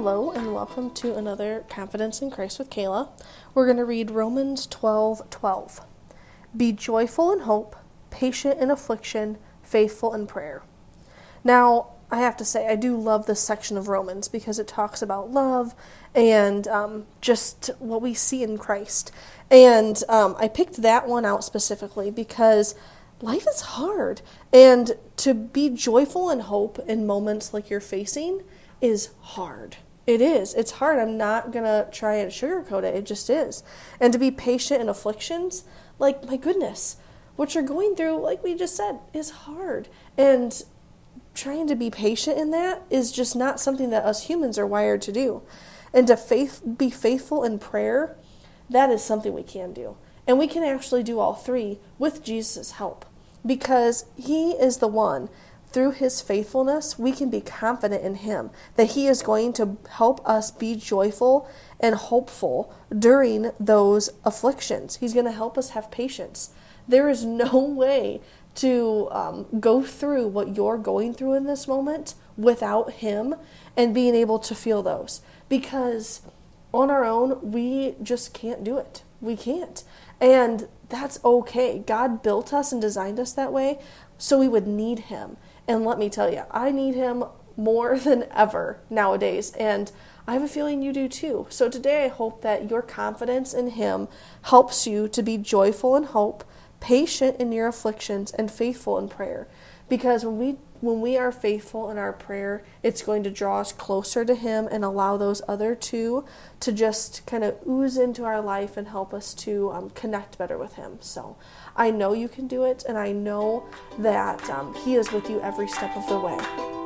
Hello, and welcome to another Confidence in Christ with Kala. We're going to read Romans 12 12. Be joyful in hope, patient in affliction, faithful in prayer. Now, I have to say, I do love this section of Romans because it talks about love and um, just what we see in Christ. And um, I picked that one out specifically because life is hard. And to be joyful in hope in moments like you're facing is hard. It is. It's hard. I'm not going to try and sugarcoat it. It just is. And to be patient in afflictions, like, my goodness, what you're going through, like we just said, is hard. And trying to be patient in that is just not something that us humans are wired to do. And to faith, be faithful in prayer, that is something we can do. And we can actually do all three with Jesus' help because He is the one through his faithfulness, we can be confident in him that he is going to help us be joyful and hopeful during those afflictions. He's going to help us have patience. There is no way to um, go through what you're going through in this moment without him and being able to feel those because on our own, we just can't do it. We can't. And that's okay. God built us and designed us that way so we would need him. And let me tell you, I need him more than ever nowadays. And I have a feeling you do too. So today I hope that your confidence in him helps you to be joyful in hope, patient in your afflictions, and faithful in prayer. Because when we when we are faithful in our prayer, it's going to draw us closer to Him and allow those other two to just kind of ooze into our life and help us to um, connect better with Him. So I know you can do it, and I know that um, He is with you every step of the way.